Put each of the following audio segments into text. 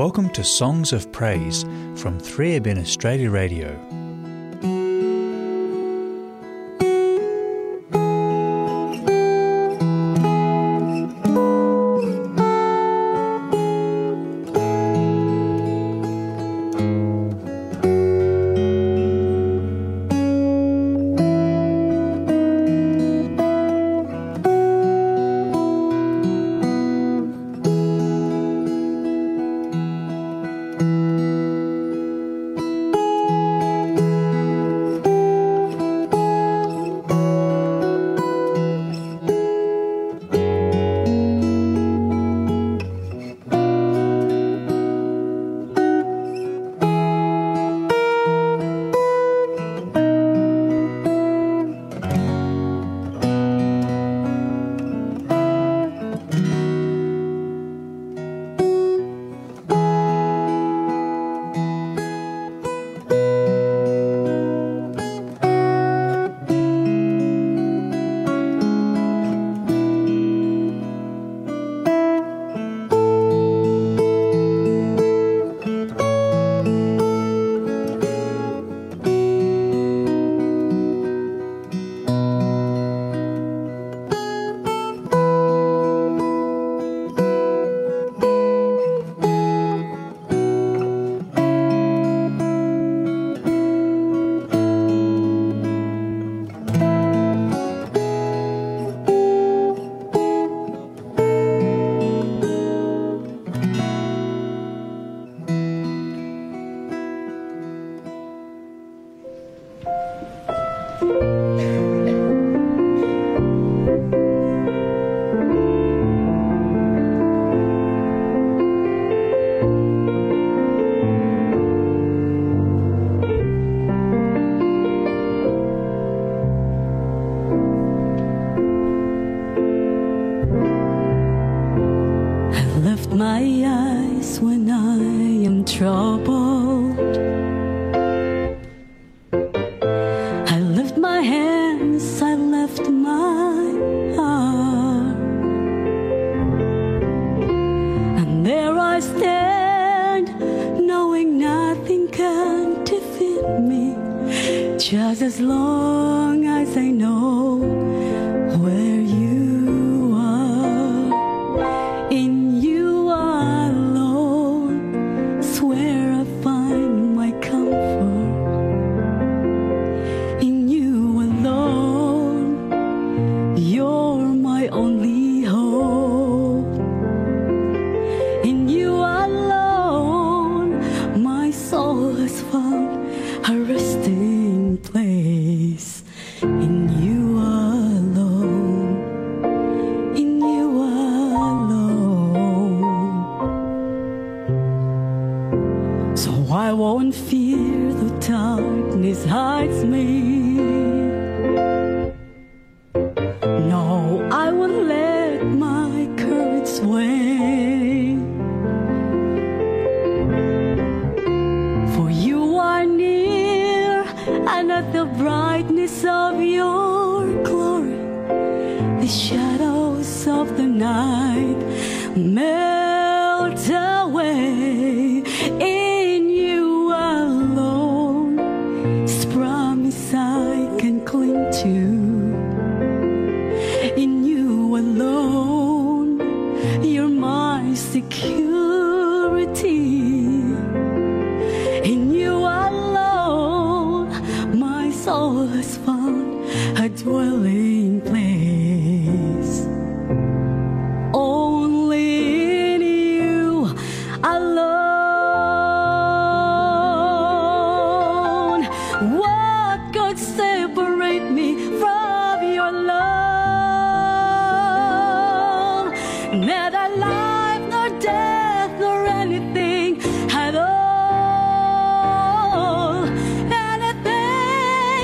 Welcome to Songs of Praise from 3 Australia Radio. when I am troubled. I lift my hands, I lift my heart. And there I stand, knowing nothing can defeat me, just as long.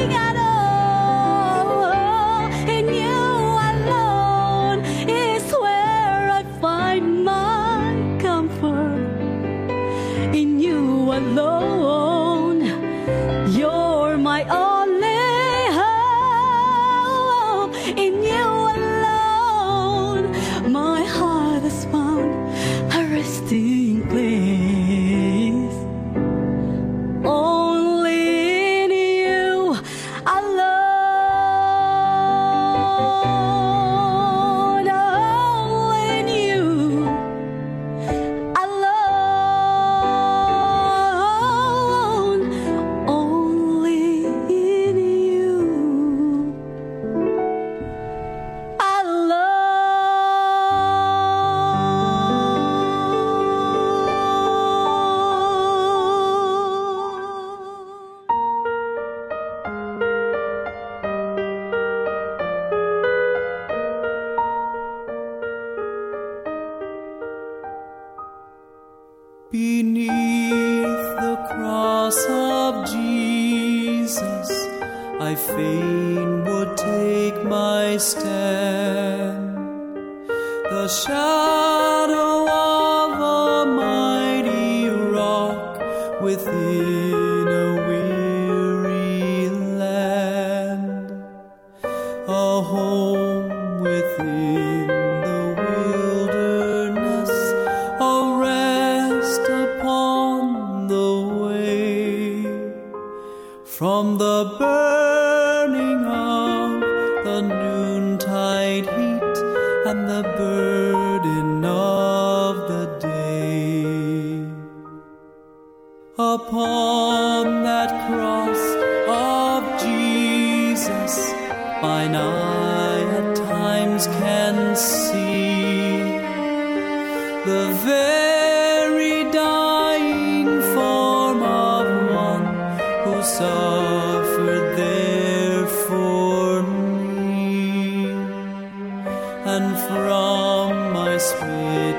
got a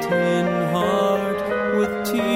smitten heart with tears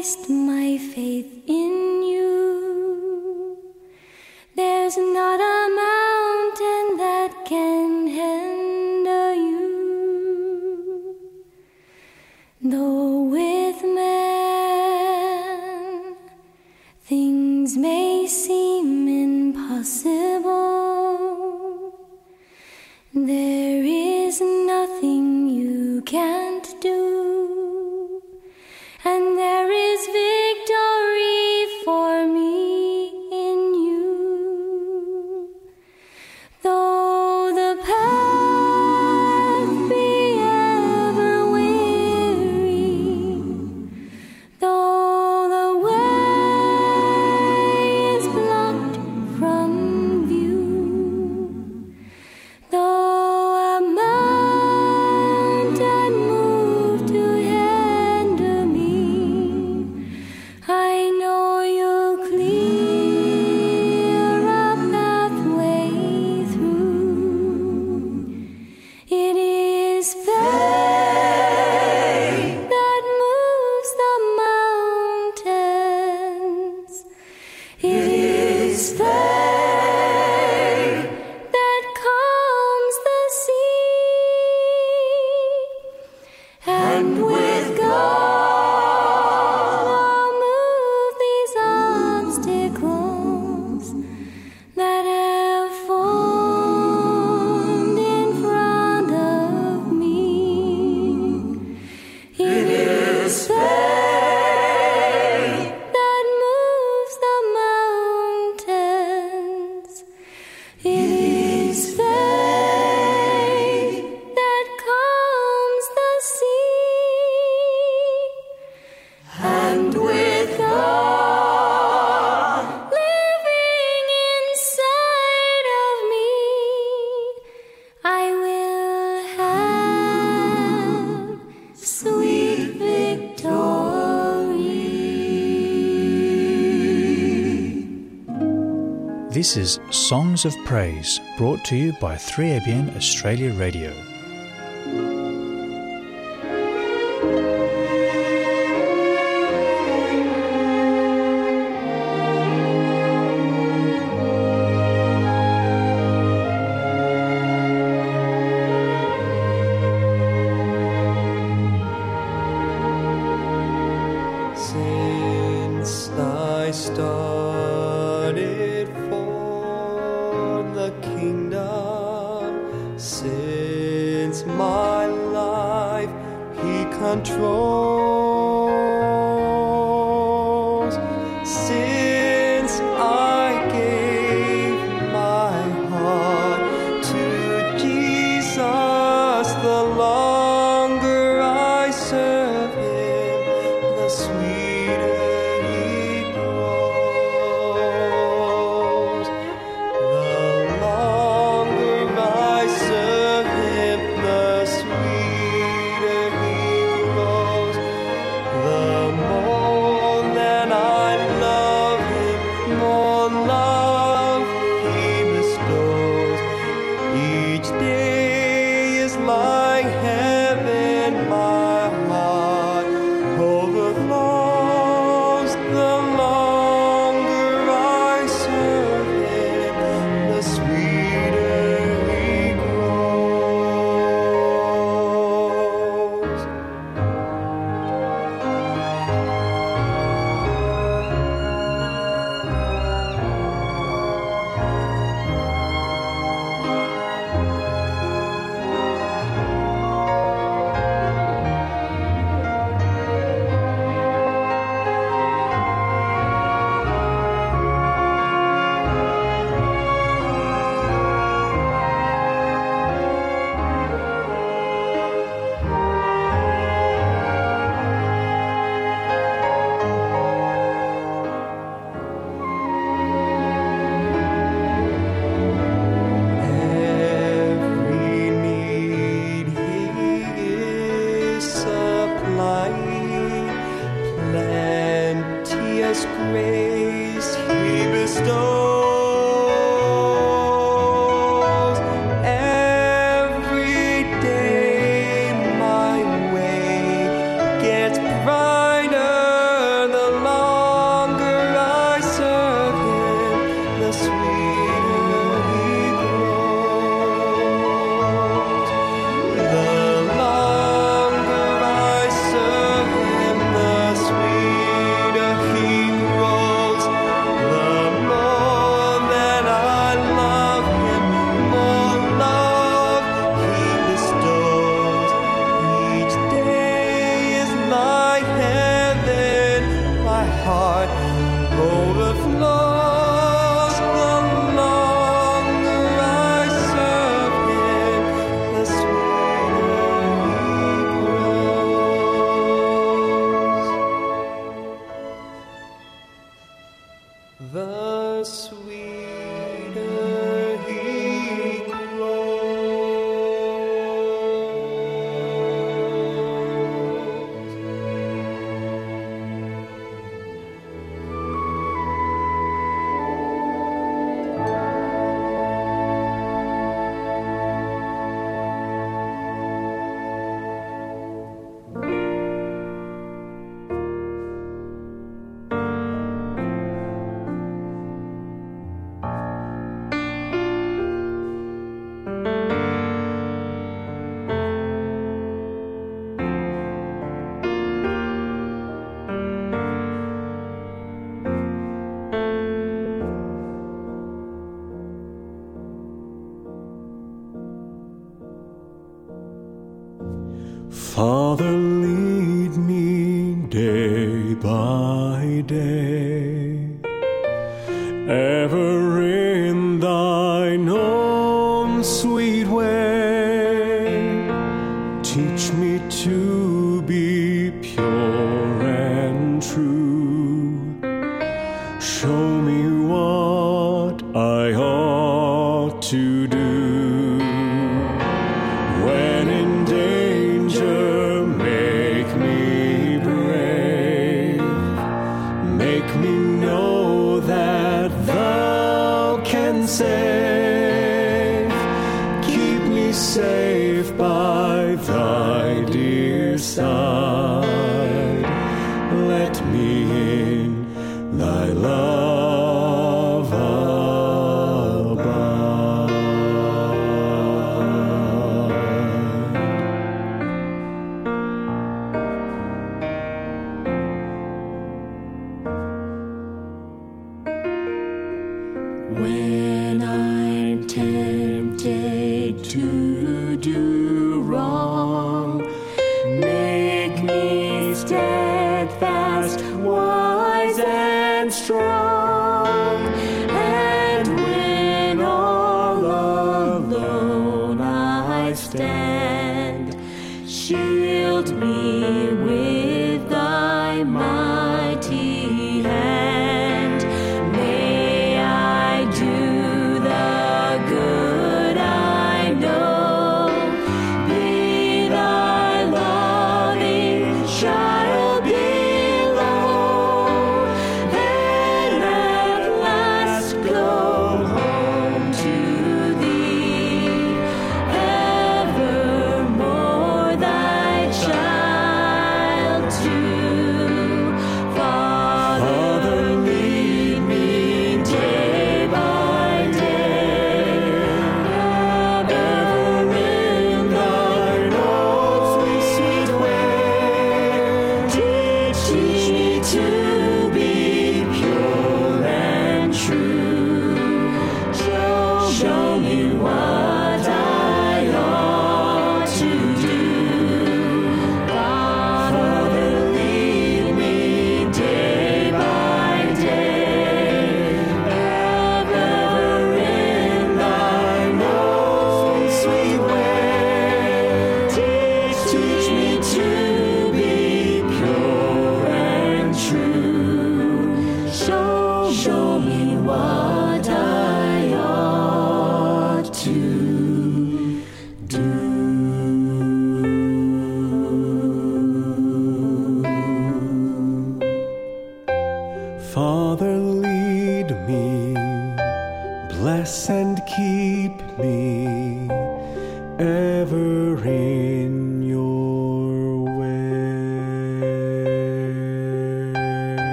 placed my faith in you. There's not This is Songs of Praise, brought to you by 3ABN Australia Radio. Show me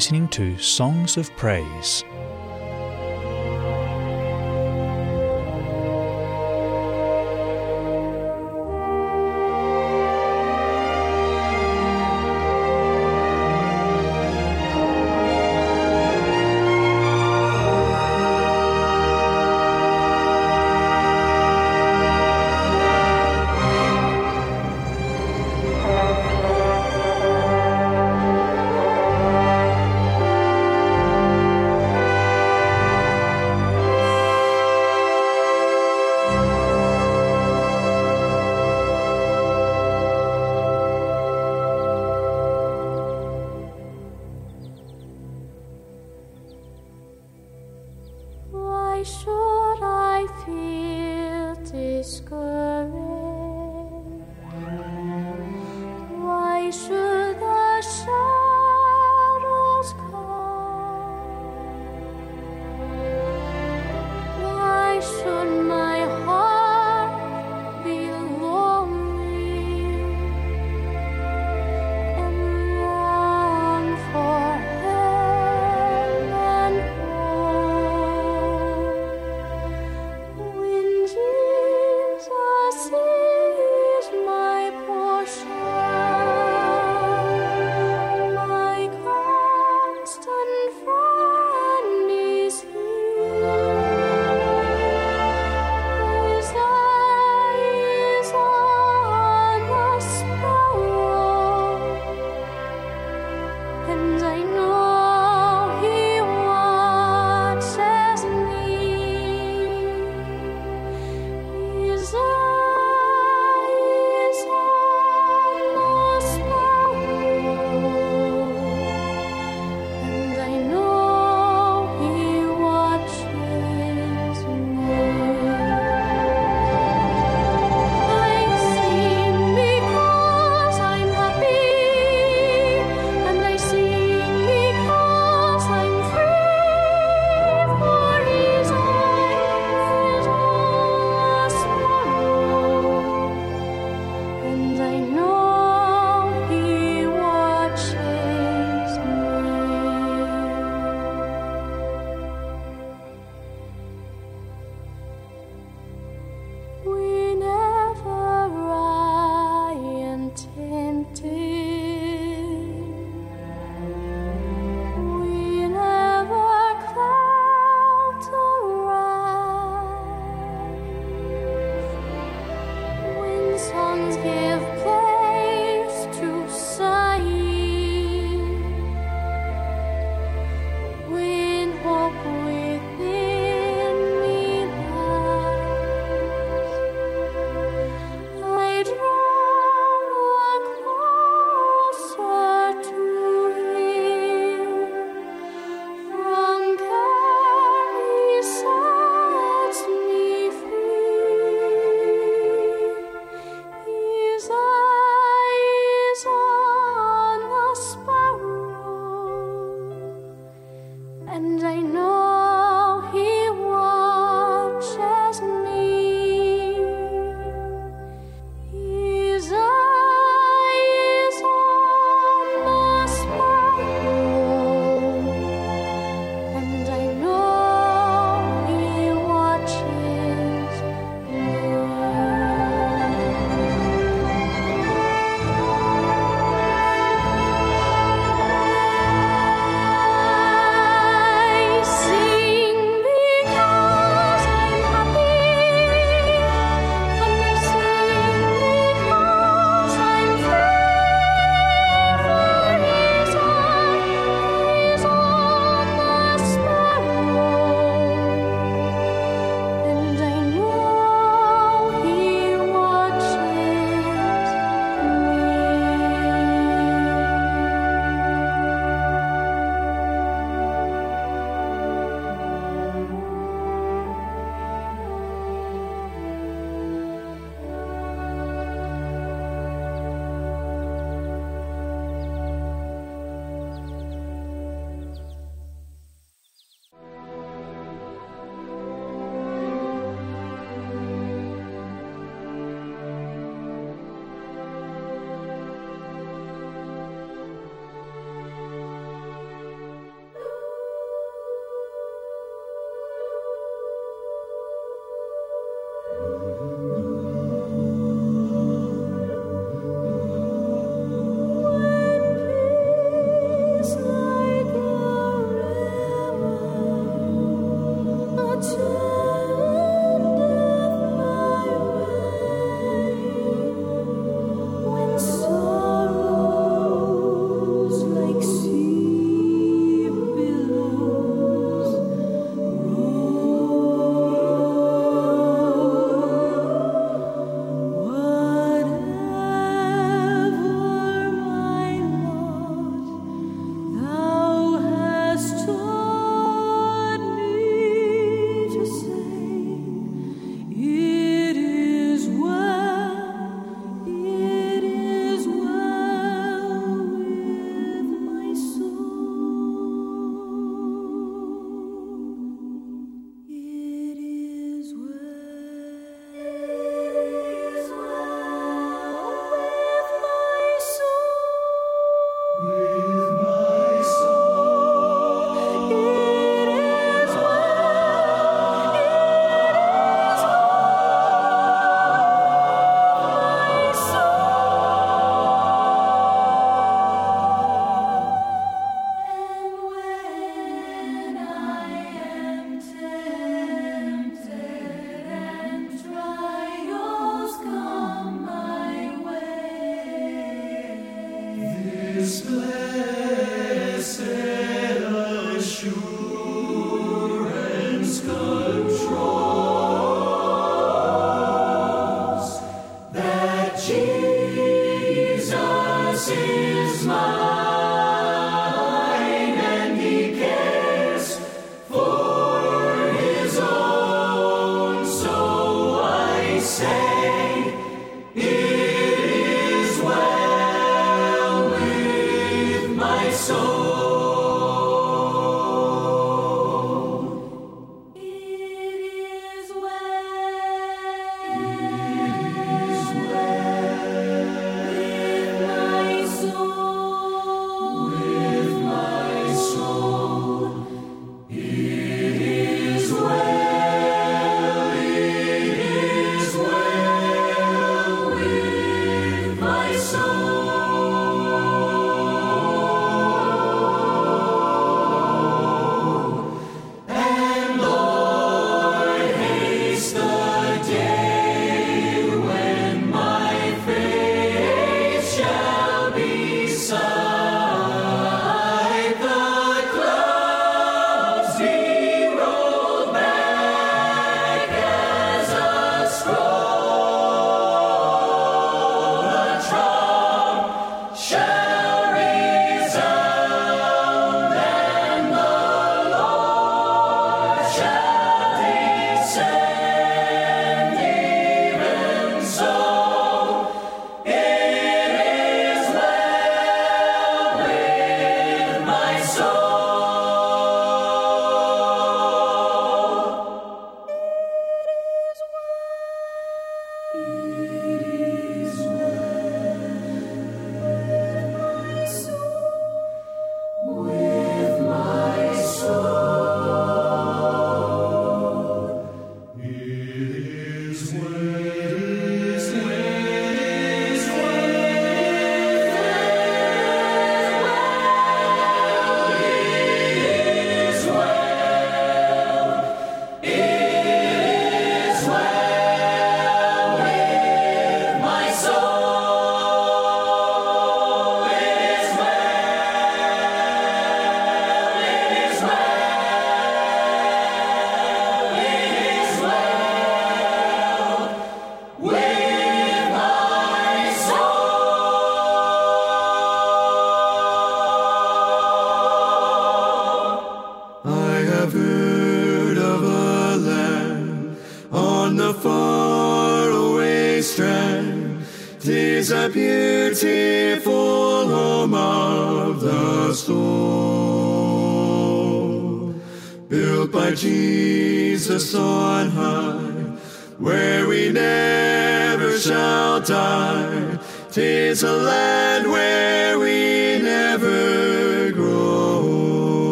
listening to Songs of Praise. Should I feel discouraged?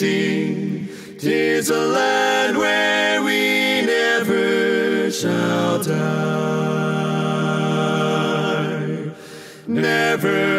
Tis a land where we never shall die. Never.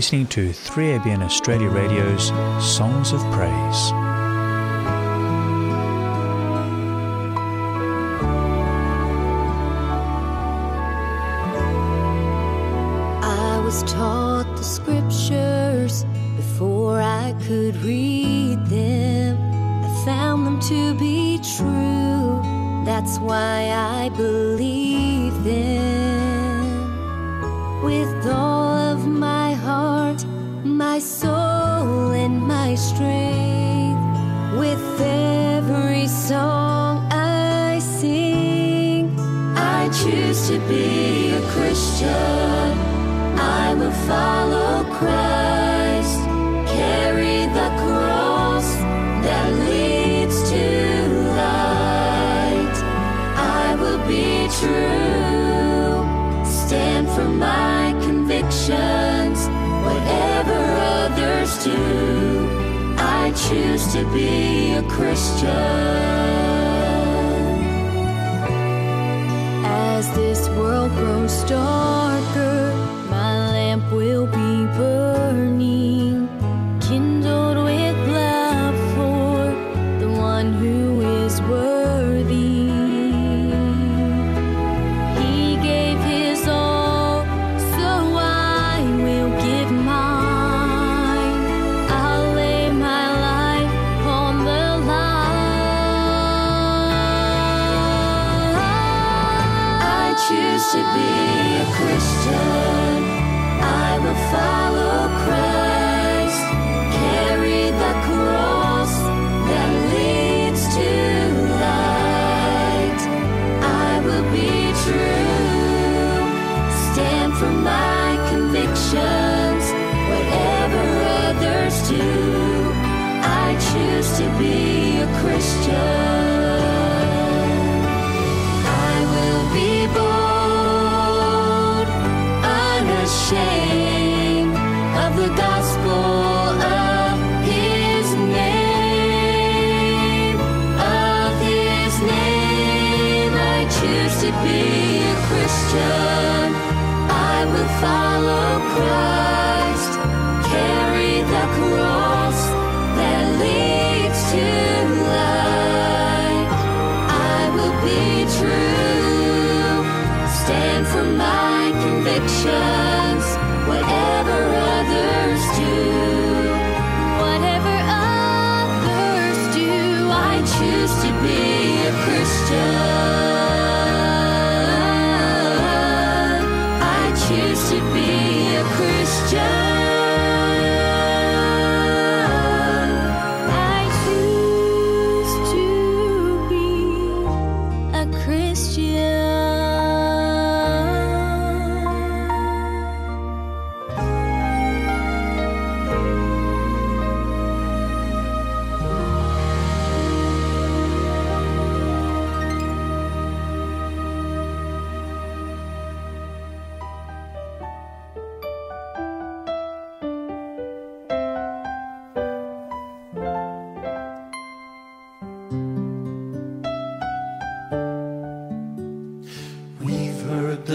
Listening to 3ABN Australia Radio's Songs of Praise.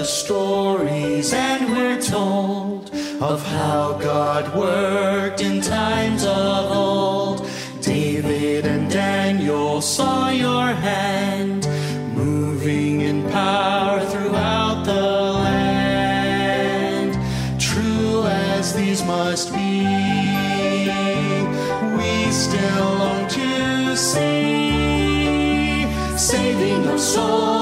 stories and we're told of how God worked in times of old. David and Daniel saw your hand moving in power throughout the land. True as these must be, we still long to see saving our souls.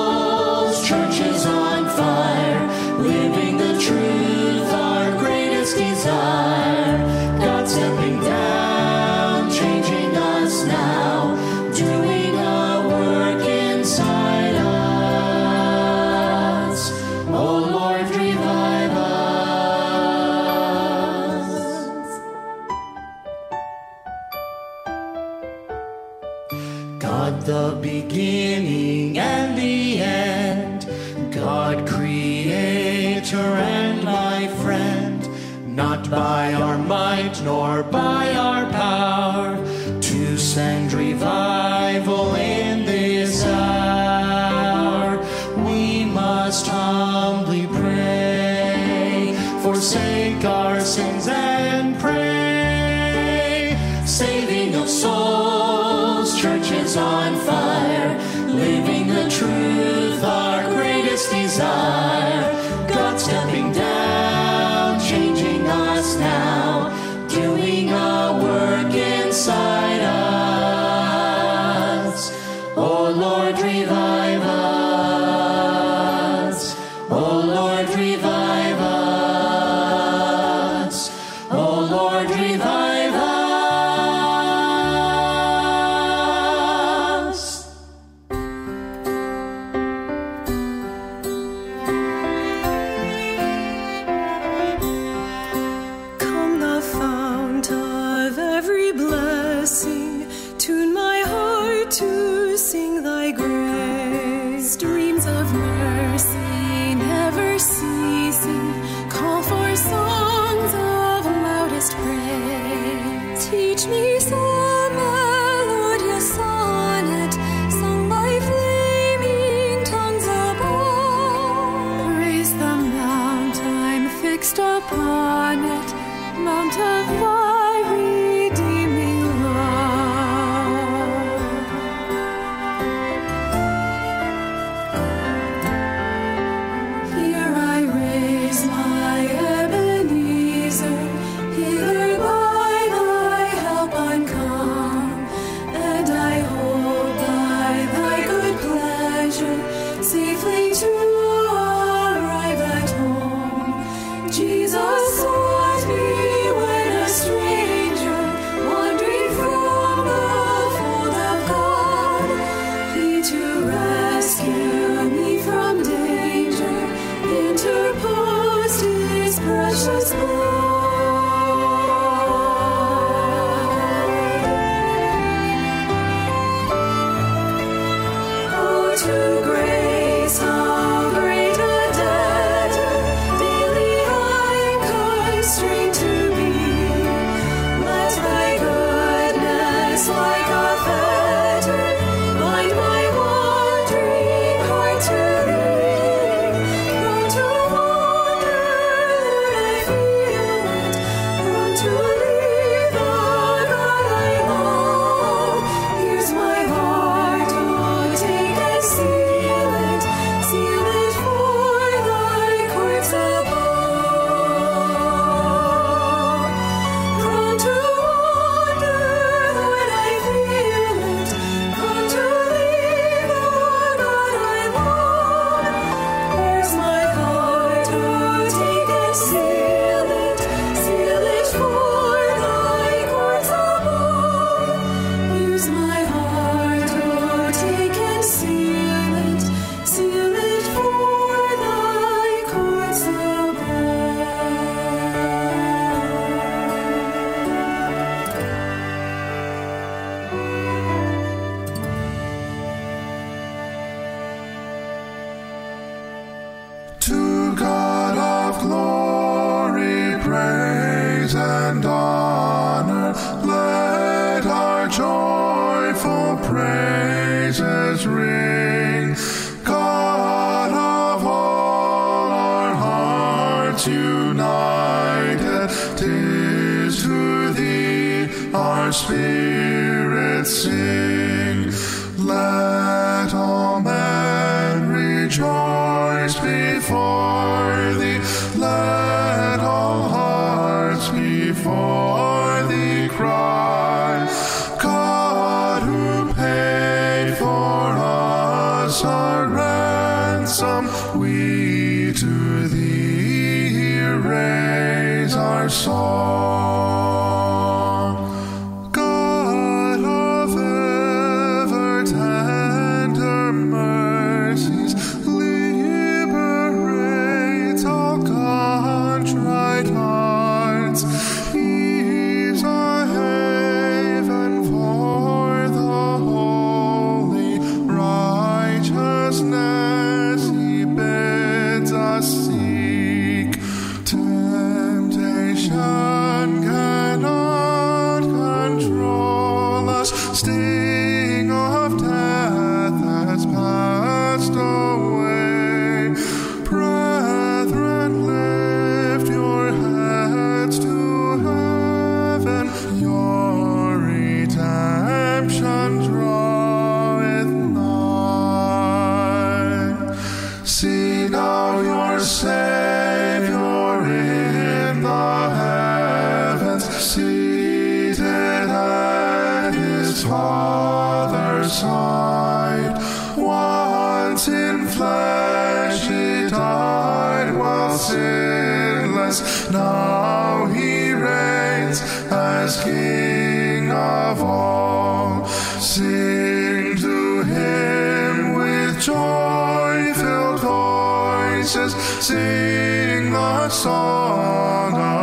Voices, sing the song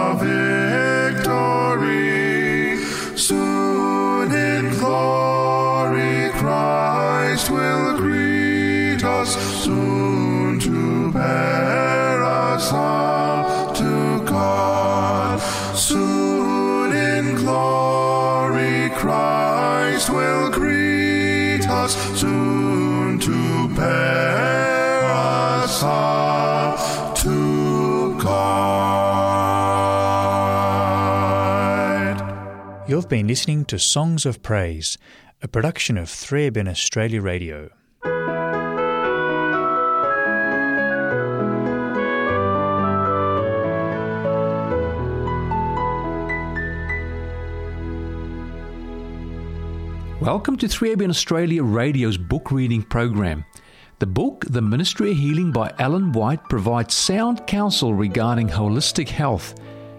been listening to Songs of Praise, a production of 3ABN Australia Radio. Welcome to 3ABN Australia Radio's book reading program. The book, The Ministry of Healing by Ellen White, provides sound counsel regarding holistic health.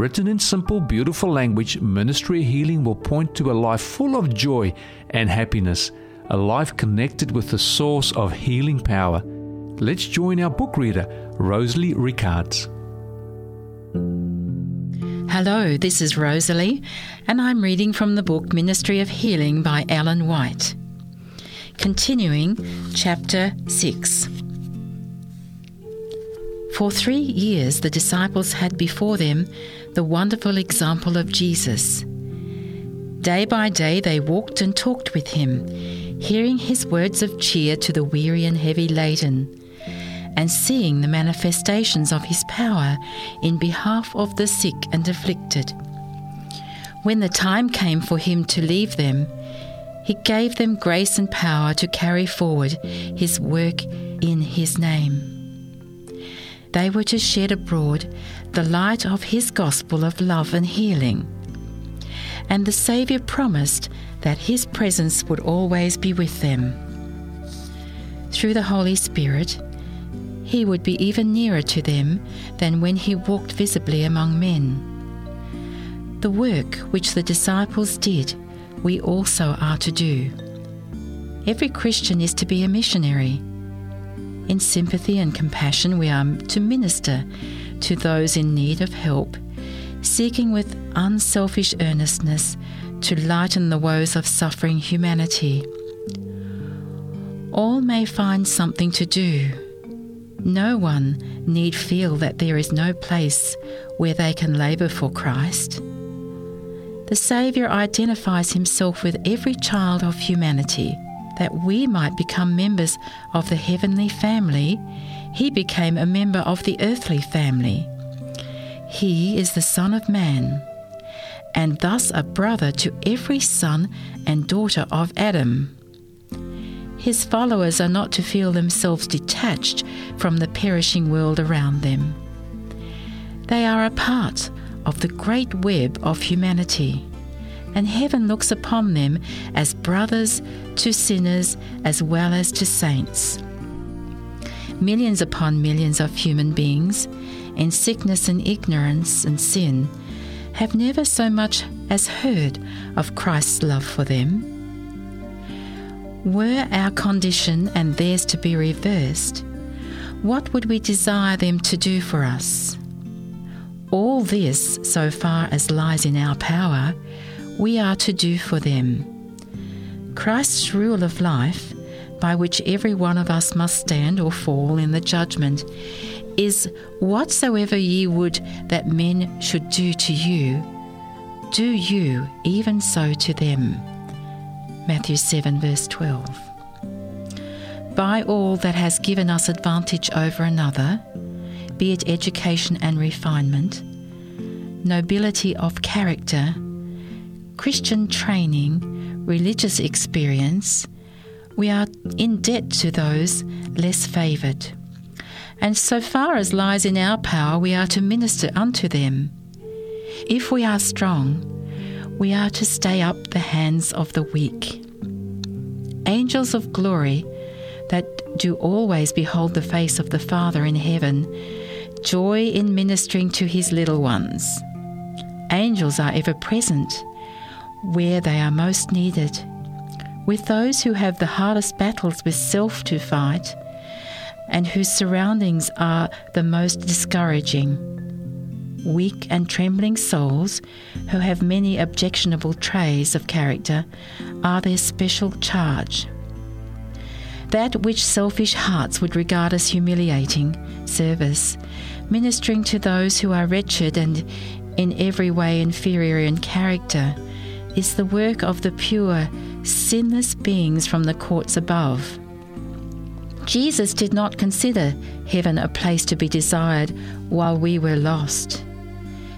Written in simple, beautiful language, Ministry of Healing will point to a life full of joy and happiness, a life connected with the source of healing power. Let's join our book reader, Rosalie Ricards. Hello, this is Rosalie, and I'm reading from the book Ministry of Healing by Ellen White. Continuing, chapter 6. For three years, the disciples had before them the wonderful example of Jesus. Day by day, they walked and talked with him, hearing his words of cheer to the weary and heavy laden, and seeing the manifestations of his power in behalf of the sick and afflicted. When the time came for him to leave them, he gave them grace and power to carry forward his work in his name. They were to shed abroad the light of his gospel of love and healing. And the Saviour promised that his presence would always be with them. Through the Holy Spirit, he would be even nearer to them than when he walked visibly among men. The work which the disciples did we also are to do. Every Christian is to be a missionary. In sympathy and compassion, we are to minister to those in need of help, seeking with unselfish earnestness to lighten the woes of suffering humanity. All may find something to do. No one need feel that there is no place where they can labour for Christ. The Saviour identifies himself with every child of humanity. That we might become members of the heavenly family, he became a member of the earthly family. He is the Son of Man, and thus a brother to every son and daughter of Adam. His followers are not to feel themselves detached from the perishing world around them. They are a part of the great web of humanity, and heaven looks upon them as brothers to sinners as well as to saints. Millions upon millions of human beings, in sickness and ignorance and sin, have never so much as heard of Christ's love for them. Were our condition and theirs to be reversed, what would we desire them to do for us? All this, so far as lies in our power, we are to do for them. Christ's rule of life, by which every one of us must stand or fall in the judgment, is whatsoever ye would that men should do to you, do you even so to them. Matthew 7, verse 12. By all that has given us advantage over another, be it education and refinement, nobility of character, Christian training, religious experience, we are in debt to those less favoured. And so far as lies in our power, we are to minister unto them. If we are strong, we are to stay up the hands of the weak. Angels of glory that do always behold the face of the Father in heaven joy in ministering to his little ones. Angels are ever present where they are most needed. With those who have the hardest battles with self to fight and whose surroundings are the most discouraging. Weak and trembling souls who have many objectionable traits of character are their special charge. That which selfish hearts would regard as humiliating service, ministering to those who are wretched and in every way inferior in character, is the work of the pure, sinless beings from the courts above. Jesus did not consider heaven a place to be desired while we were lost.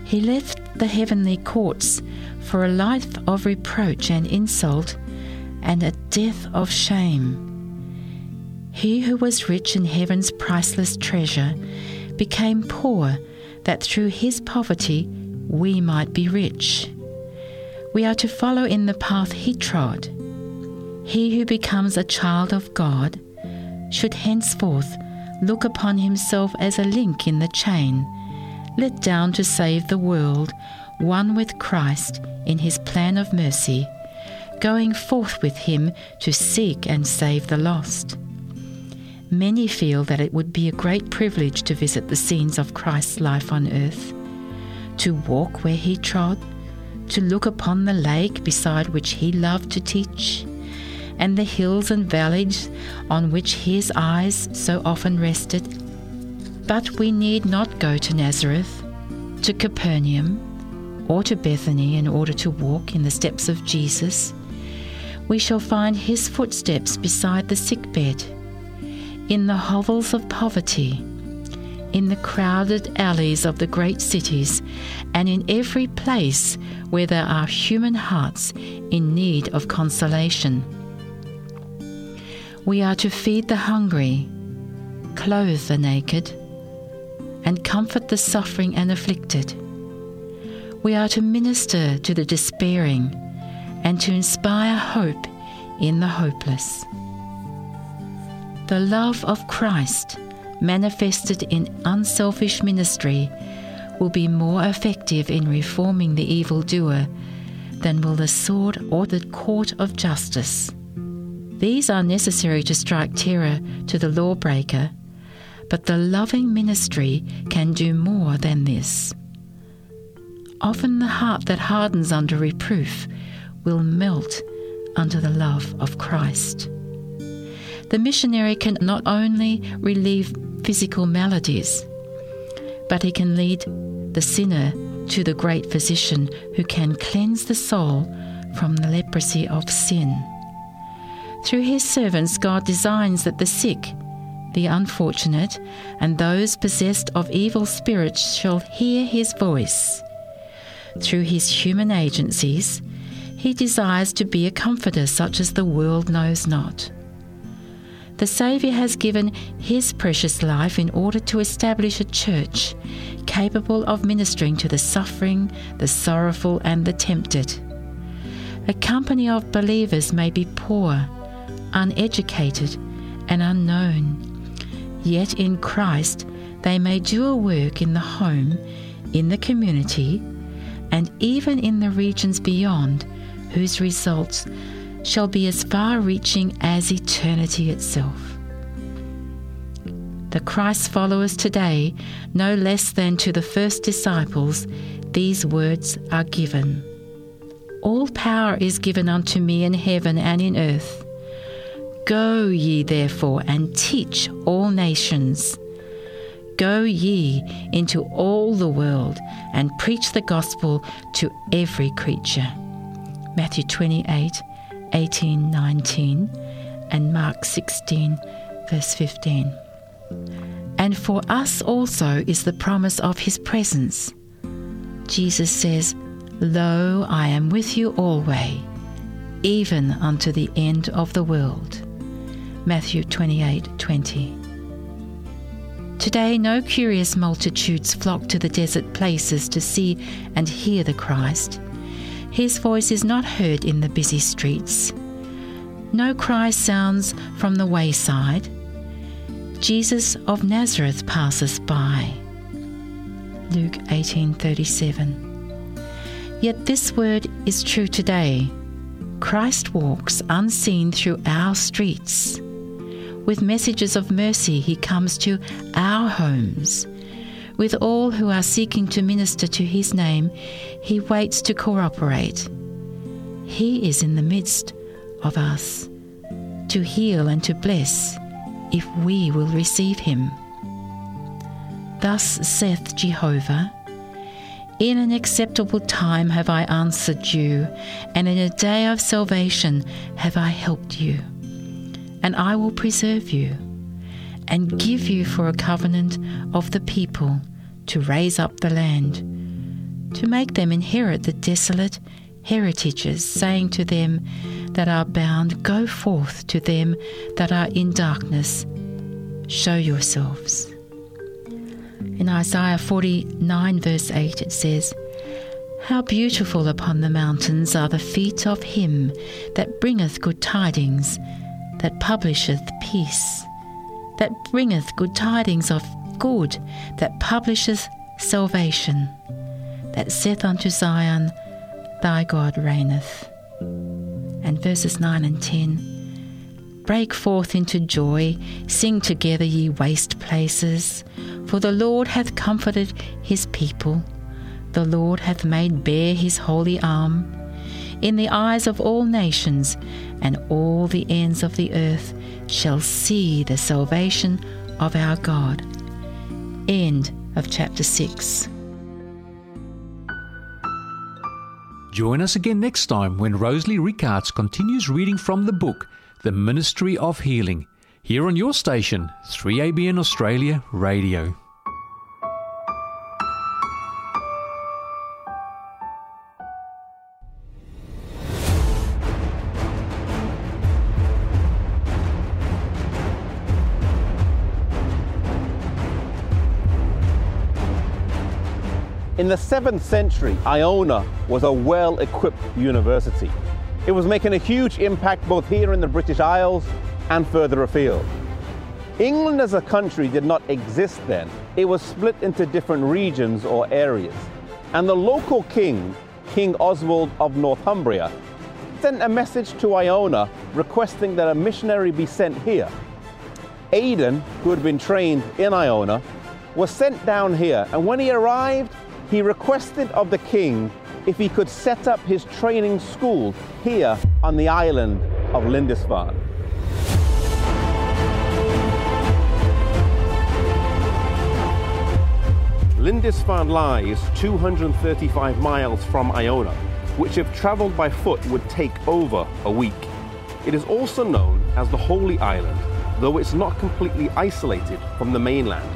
He left the heavenly courts for a life of reproach and insult and a death of shame. He who was rich in heaven's priceless treasure became poor that through his poverty we might be rich. We are to follow in the path he trod. He who becomes a child of God should henceforth look upon himself as a link in the chain, let down to save the world, one with Christ in his plan of mercy, going forth with him to seek and save the lost. Many feel that it would be a great privilege to visit the scenes of Christ's life on earth, to walk where he trod, to look upon the lake beside which he loved to teach, and the hills and valleys on which his eyes so often rested. But we need not go to Nazareth, to Capernaum, or to Bethany in order to walk in the steps of Jesus. We shall find his footsteps beside the sick bed, in the hovels of poverty, in the crowded alleys of the great cities, and in every place where there are human hearts in need of consolation. We are to feed the hungry, clothe the naked, and comfort the suffering and afflicted. We are to minister to the despairing and to inspire hope in the hopeless. The love of Christ, manifested in unselfish ministry, will be more effective in reforming the evildoer than will the sword or the court of justice. These are necessary to strike terror to the lawbreaker, but the loving ministry can do more than this. often the heart that hardens under reproof will melt under the love of Christ. The missionary can not only relieve physical maladies, but he can lead the sinner to the great physician who can cleanse the soul from the leprosy of sin. Through his servants, God designs that the sick, the unfortunate, and those possessed of evil spirits shall hear his voice. Through his human agencies, he desires to be a comforter such as the world knows not. The Saviour has given his precious life in order to establish a church capable of ministering to the suffering, the sorrowful, and the tempted. A company of believers may be poor, uneducated, and unknown, yet in Christ they may do a work in the home, in the community, and even in the regions beyond, whose results shall be as far reaching as eternity itself. The Christ followers today, no less than to the first disciples, these words are given All power is given unto me in heaven and in earth. Go ye therefore and teach all nations. Go ye into all the world and preach the gospel to every creature. Matthew 28 18 19 and Mark 16 verse 15. And for us also is the promise of his presence. Jesus says, Lo, I am with you always, even unto the end of the world. Matthew 28 20. Today, no curious multitudes flock to the desert places to see and hear the Christ. His voice is not heard in the busy streets. No cry sounds from the wayside. Jesus of Nazareth passes by. Luke 18:37. Yet this word is true today. Christ walks unseen through our streets. With messages of mercy, he comes to our homes. With all who are seeking to minister to his name, he waits to cooperate. He is in the midst of us to heal and to bless if we will receive him. Thus saith Jehovah In an acceptable time have I answered you, and in a day of salvation have I helped you. And I will preserve you, and give you for a covenant of the people to raise up the land, to make them inherit the desolate heritages, saying to them that are bound, Go forth to them that are in darkness, show yourselves. In Isaiah 49, verse 8, it says, How beautiful upon the mountains are the feet of him that bringeth good tidings, that publisheth peace, that bringeth good tidings of good, that publisheth salvation, that saith unto Zion, Thy God reigneth. And verses 9 and 10 Break forth into joy, sing together, ye waste places, for the Lord hath comforted his people. The Lord hath made bare his holy arm. In the eyes of all nations, and all the ends of the earth shall see the salvation of our God. End of chapter 6. Join us again next time when Rosalie Rickards continues reading from the book The Ministry of Healing, here on your station, 3ABN Australia Radio. In the 7th century, Iona was a well equipped university. It was making a huge impact both here in the British Isles and further afield. England as a country did not exist then, it was split into different regions or areas. And the local king, King Oswald of Northumbria, sent a message to Iona requesting that a missionary be sent here. Aidan, who had been trained in Iona, was sent down here, and when he arrived, he requested of the king if he could set up his training school here on the island of Lindisfarne. Lindisfarne lies 235 miles from Iona, which if traveled by foot would take over a week. It is also known as the Holy Island, though it's not completely isolated from the mainland.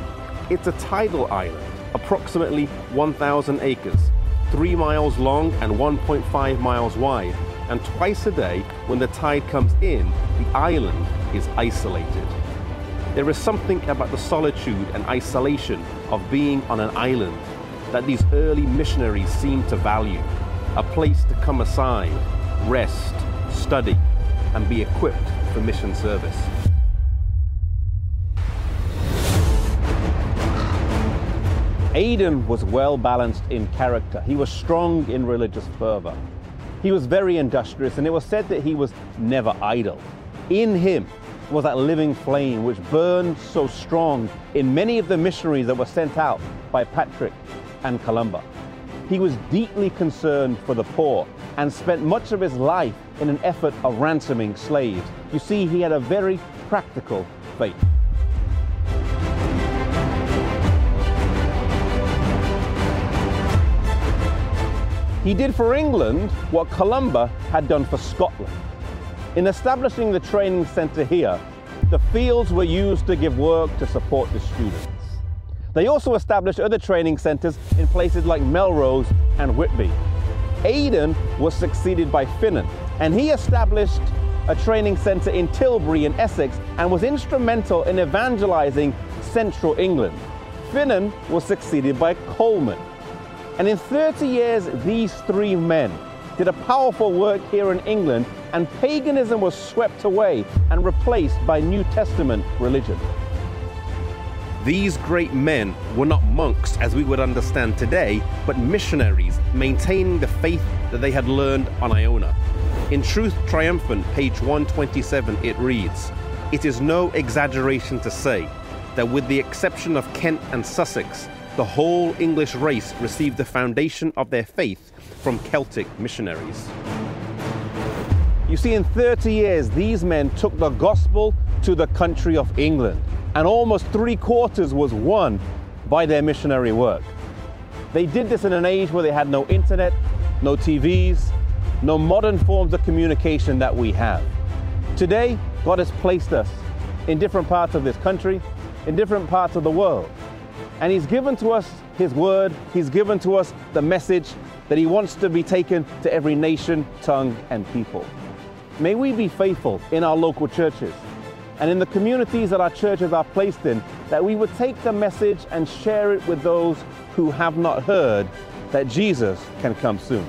It's a tidal island, approximately 1,000 acres, 3 miles long and 1.5 miles wide, and twice a day when the tide comes in, the island is isolated. There is something about the solitude and isolation of being on an island that these early missionaries seemed to value a place to come aside, rest, study, and be equipped for mission service. Aidan was well balanced in character. He was strong in religious fervor. He was very industrious, and it was said that he was never idle. In him was that living flame which burned so strong in many of the missionaries that were sent out by Patrick and Columba. He was deeply concerned for the poor and spent much of his life in an effort of ransoming slaves. You see, he had a very practical faith. He did for England what Columba had done for Scotland. In establishing the training centre here, the fields were used to give work to support the students. They also established other training centres in places like Melrose and Whitby. Aidan was succeeded by Finan, and he established a training centre in Tilbury in Essex and was instrumental in evangelizing central England. Finan was succeeded by Colman. And in 30 years, these three men did a powerful work here in England, and paganism was swept away and replaced by New Testament religion. These great men were not monks as we would understand today, but missionaries maintaining the faith that they had learned on Iona. In Truth Triumphant, page 127, it reads It is no exaggeration to say that, with the exception of Kent and Sussex, the whole English race received the foundation of their faith from Celtic missionaries. You see, in 30 years, these men took the gospel to the country of England, and almost three quarters was won by their missionary work. They did this in an age where they had no internet, no TVs, no modern forms of communication that we have. Today, God has placed us in different parts of this country, in different parts of the world. And He's given to us His word, He's given to us the message that He wants to be taken to every nation, tongue, and people. May we be faithful in our local churches and in the communities that our churches are placed in, that we would take the message and share it with those who have not heard that Jesus can come soon.